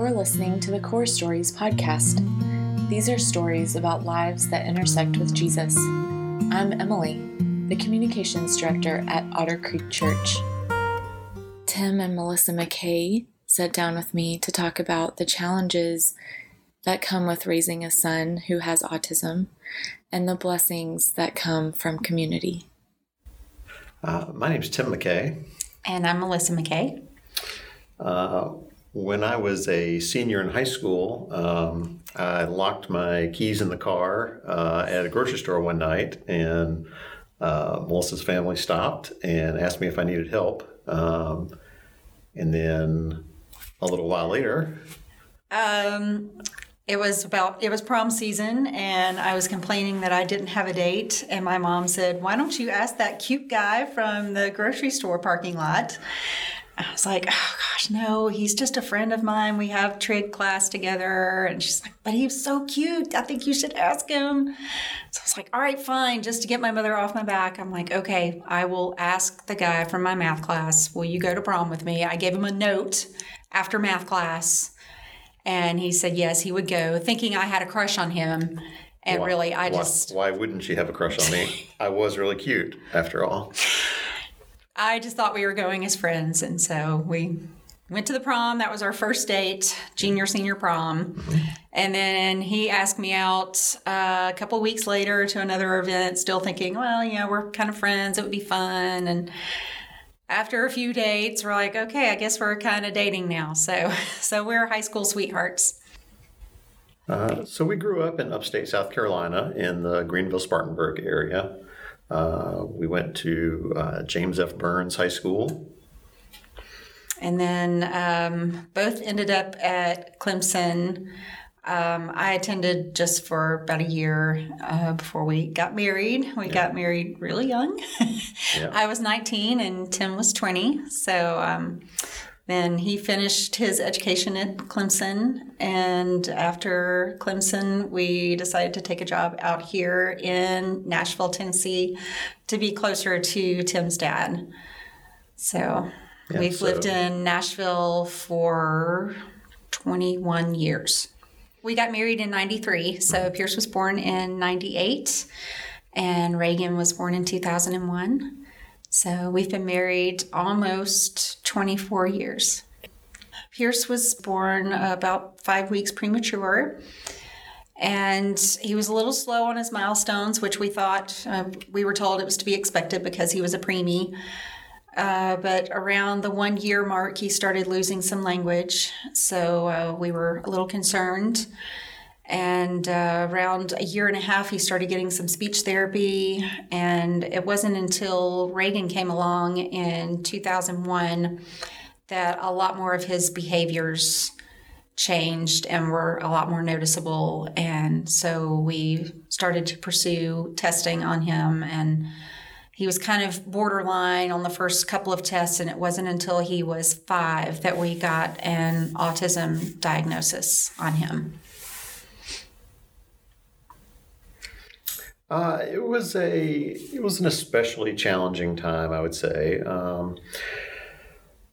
You're listening to the Core Stories podcast. These are stories about lives that intersect with Jesus. I'm Emily, the communications director at Otter Creek Church. Tim and Melissa McKay sat down with me to talk about the challenges that come with raising a son who has autism and the blessings that come from community. Uh, my name is Tim McKay. And I'm Melissa McKay. Uh, when I was a senior in high school, um, I locked my keys in the car uh, at a grocery store one night, and uh, Melissa's family stopped and asked me if I needed help. Um, and then a little while later, um, it was about it was prom season, and I was complaining that I didn't have a date, and my mom said, "Why don't you ask that cute guy from the grocery store parking lot?" I was like, oh gosh, no, he's just a friend of mine. We have trig class together. And she's like, but he's so cute. I think you should ask him. So I was like, all right, fine. Just to get my mother off my back, I'm like, okay, I will ask the guy from my math class, will you go to prom with me? I gave him a note after math class. And he said yes, he would go, thinking I had a crush on him. And why, really, I why, just. Why wouldn't she have a crush on me? I was really cute, after all. I just thought we were going as friends, and so we went to the prom. That was our first date, junior senior prom. And then he asked me out uh, a couple weeks later to another event, still thinking, well, you know, we're kind of friends. It would be fun. And after a few dates, we're like, okay, I guess we're kind of dating now. So, so we're high school sweethearts. Uh, so we grew up in upstate South Carolina in the Greenville Spartanburg area. Uh, we went to uh, James F. Byrnes High School. And then um, both ended up at Clemson. Um, I attended just for about a year uh, before we got married. We yeah. got married really young. yeah. I was 19 and Tim was 20. So um, then he finished his education at Clemson, and after Clemson, we decided to take a job out here in Nashville, Tennessee, to be closer to Tim's dad. So yeah, we've so. lived in Nashville for 21 years. We got married in 93, so mm-hmm. Pierce was born in 98, and Reagan was born in 2001. So we've been married almost 24 years. Pierce was born about five weeks premature. And he was a little slow on his milestones, which we thought, uh, we were told it was to be expected because he was a preemie. Uh, but around the one year mark, he started losing some language. So uh, we were a little concerned. And uh, around a year and a half, he started getting some speech therapy. And it wasn't until Reagan came along in 2001 that a lot more of his behaviors changed and were a lot more noticeable. And so we started to pursue testing on him. And he was kind of borderline on the first couple of tests. And it wasn't until he was five that we got an autism diagnosis on him. Uh, it was a it was an especially challenging time, I would say. Um,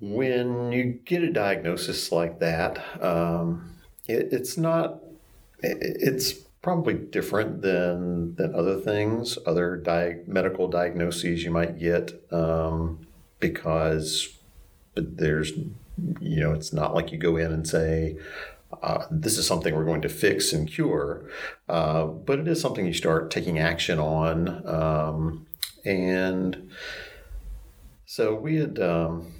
when you get a diagnosis like that, um, it, it's not. It, it's probably different than than other things, other di- medical diagnoses you might get, um, because there's you know it's not like you go in and say uh, this is something we're going to fix and cure, uh, but it is something you start taking action on. Um, and so we had, um,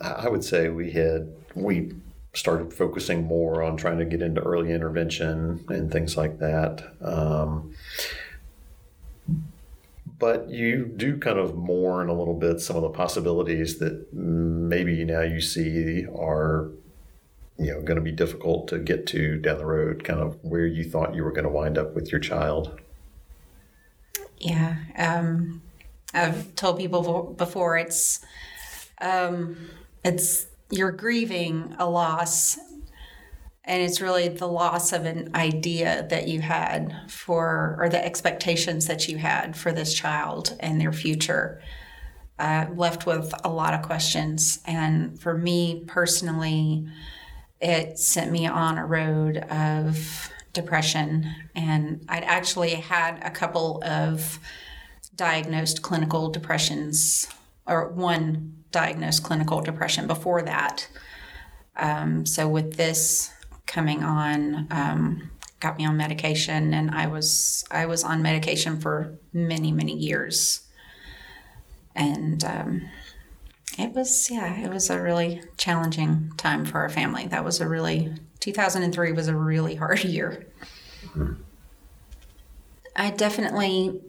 I would say we had, we started focusing more on trying to get into early intervention and things like that. Um, but you do kind of mourn a little bit some of the possibilities that maybe now you see are you know going to be difficult to get to down the road kind of where you thought you were going to wind up with your child? Yeah um, i've told people before it's um, it's you're grieving a loss and it's really the loss of an idea that you had for or the expectations that you had for this child and their future uh, left with a lot of questions. And for me personally it sent me on a road of depression. And I'd actually had a couple of diagnosed clinical depressions, or one diagnosed clinical depression before that. Um, so with this coming on, um, got me on medication, and I was I was on medication for many many years, and um, it was yeah it was a really challenging time for our family. That was a really 2003 was a really hard year. Mm-hmm. I definitely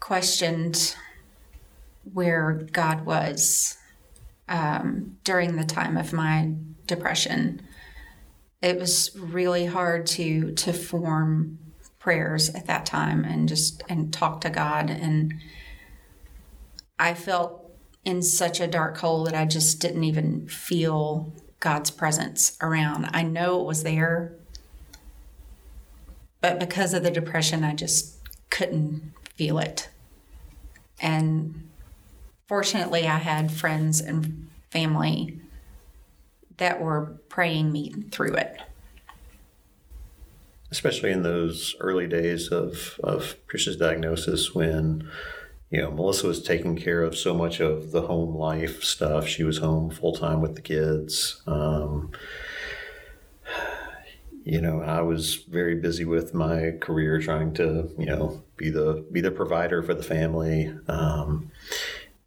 questioned where God was um, during the time of my depression. It was really hard to to form prayers at that time and just and talk to God and I felt in such a dark hole that I just didn't even feel God's presence around. I know it was there, but because of the depression, I just couldn't feel it. And fortunately, I had friends and family that were praying me through it. Especially in those early days of, of diagnosis when, you know, Melissa was taking care of so much of the home life stuff. She was home full time with the kids. Um, you know, I was very busy with my career, trying to, you know, be the be the provider for the family. Um,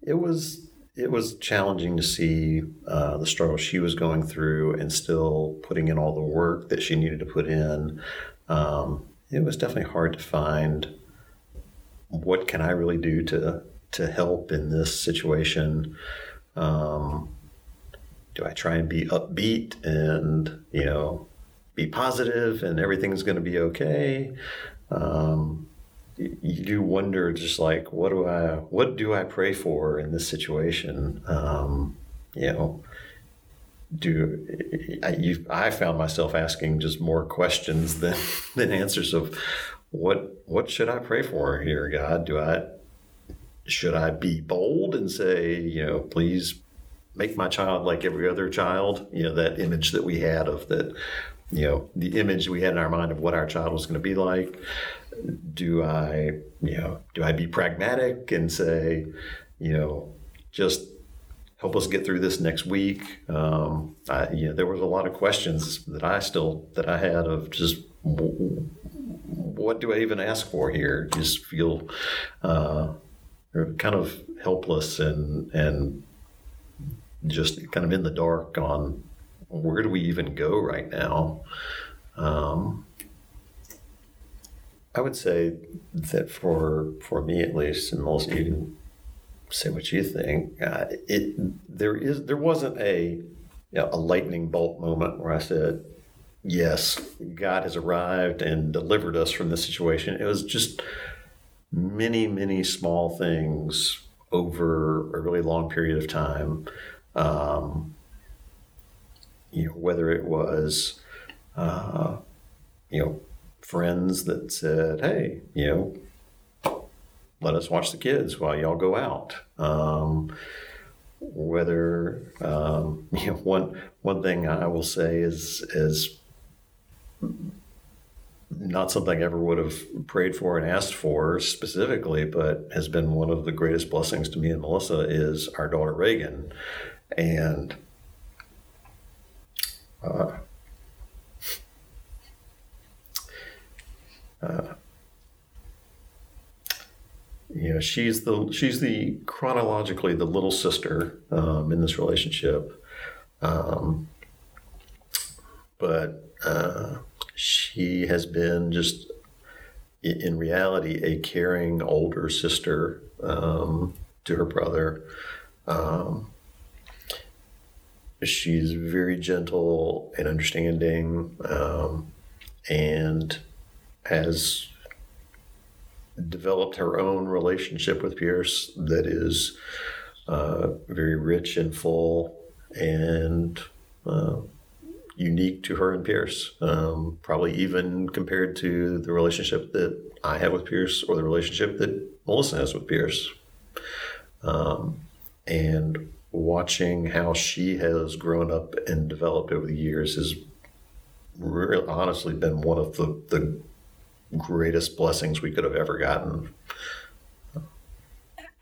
it was it was challenging to see uh, the struggle she was going through and still putting in all the work that she needed to put in. Um, it was definitely hard to find what can I really do to to help in this situation. Um, do I try and be upbeat and you know be positive and everything's going to be okay. Um, you do wonder just like what do I what do I pray for in this situation? Um, you know, do I, I found myself asking just more questions than than answers of what what should I pray for here, God? Do I should I be bold and say, you know, please make my child like every other child? You know, that image that we had of that you know the image we had in our mind of what our child was going to be like do i you know do i be pragmatic and say you know just help us get through this next week um, I, you know there was a lot of questions that i still that i had of just what do i even ask for here just feel uh, kind of helpless and and just kind of in the dark on where do we even go right now? Um, I would say that for for me at least, and most can say what you think. Uh, it there is there wasn't a you know, a lightning bolt moment where I said, "Yes, God has arrived and delivered us from this situation." It was just many many small things over a really long period of time. Um, you know, whether it was, uh, you know, friends that said, hey, you know, let us watch the kids while y'all go out. Um, whether um, you know one one thing I will say is is not something I ever would have prayed for and asked for specifically, but has been one of the greatest blessings to me and Melissa is our daughter Reagan, and uh, uh, you know, she's the she's the chronologically the little sister um, in this relationship, um, but uh, she has been just in reality a caring older sister um, to her brother. Um, she's very gentle and understanding um, and has developed her own relationship with Pierce that is uh, very rich and full and uh, unique to her and Pierce. Um, probably even compared to the relationship that I have with Pierce or the relationship that Melissa has with Pierce. Um, and watching how she has grown up and developed over the years has really honestly been one of the, the greatest blessings we could have ever gotten.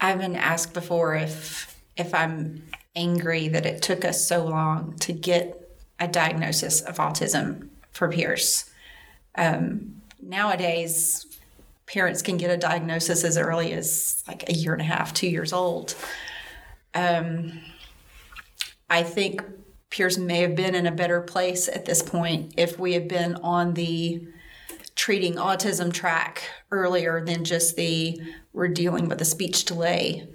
I've been asked before if if I'm angry that it took us so long to get a diagnosis of autism for Pierce. Um, nowadays, parents can get a diagnosis as early as like a year and a half, two years old. Um, I think Pierce may have been in a better place at this point if we had been on the treating autism track earlier than just the we're dealing with a speech delay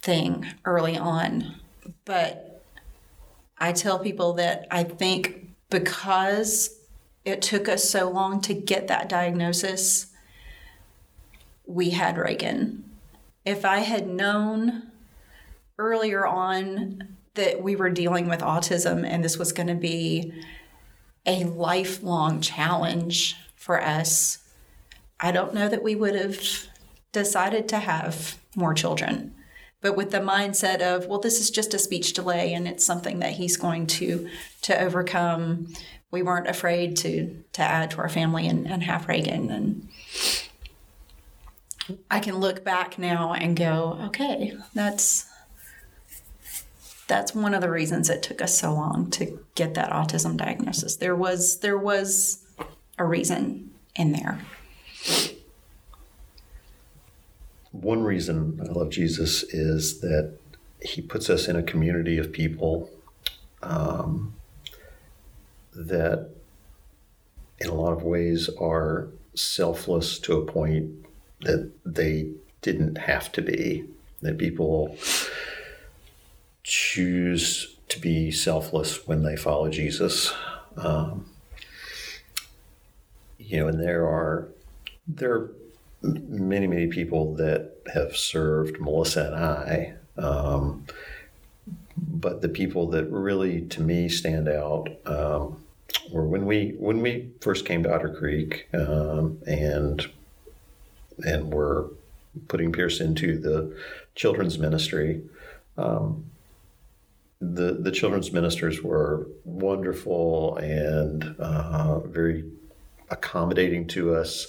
thing early on. But I tell people that I think because it took us so long to get that diagnosis, we had Reagan. If I had known earlier on that we were dealing with autism and this was going to be a lifelong challenge for us, I don't know that we would have decided to have more children. But with the mindset of, well, this is just a speech delay and it's something that he's going to to overcome, we weren't afraid to to add to our family and, and have Reagan. And I can look back now and go, okay, that's that's one of the reasons it took us so long to get that autism diagnosis. There was there was a reason in there. One reason I love Jesus is that he puts us in a community of people um, that, in a lot of ways, are selfless to a point that they didn't have to be. That people choose to be selfless when they follow Jesus. Um, you know, and there are there are many many people that have served Melissa and I. Um, but the people that really, to me, stand out um, were when we when we first came to Otter Creek um, and and were putting Pierce into the children's ministry. Um, the the children's ministers were wonderful and uh, very accommodating to us,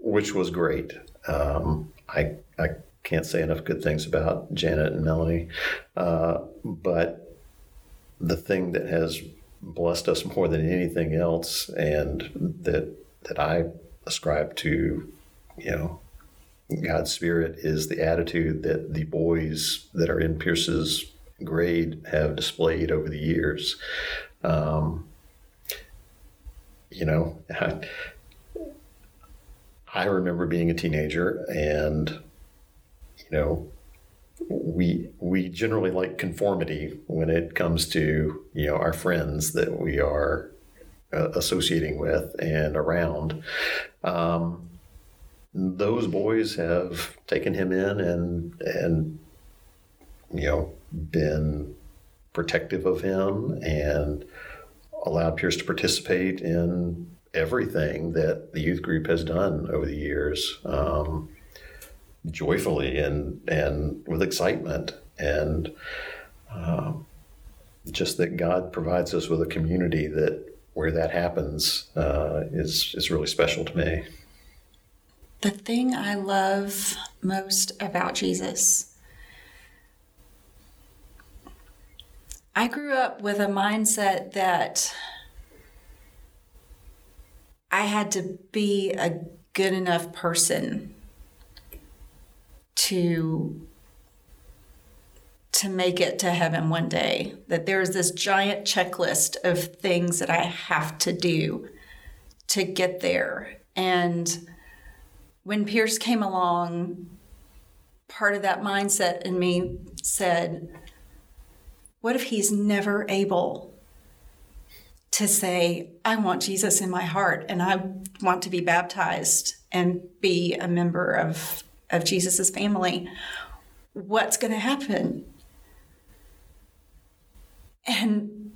which was great. Um, I I can't say enough good things about Janet and Melanie, uh, but the thing that has blessed us more than anything else, and that that I ascribe to, you know, God's Spirit is the attitude that the boys that are in Pierce's grade have displayed over the years. Um, you know, I, remember being a teenager and, you know, we we generally like conformity when it comes to you know our friends that we are uh, associating with and around. Um, those boys have taken him in and and you know been protective of him and allowed Pierce to participate in everything that the youth group has done over the years um, joyfully and and with excitement and um, just that God provides us with a community that where that happens uh, is is really special to me. The thing I love most about Jesus I grew up with a mindset that I had to be a good enough person to to make it to heaven one day that there's this giant checklist of things that I have to do to get there. And when Pierce came along part of that mindset in me said what if he's never able to say, I want Jesus in my heart and I want to be baptized and be a member of, of Jesus' family? What's going to happen? And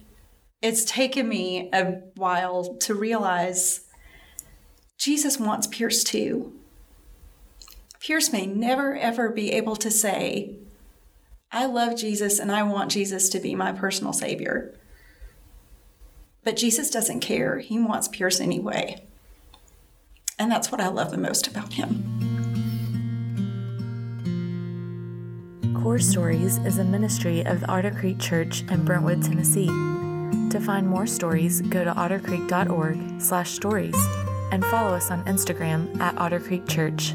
it's taken me a while to realize Jesus wants Pierce too. Pierce may never ever be able to say, I love Jesus and I want Jesus to be my personal savior. But Jesus doesn't care. He wants Pierce anyway. And that's what I love the most about him. Core Stories is a ministry of the Otter Creek Church in Brentwood, Tennessee. To find more stories, go to ottercreek.org slash stories and follow us on Instagram at Otter Creek Church.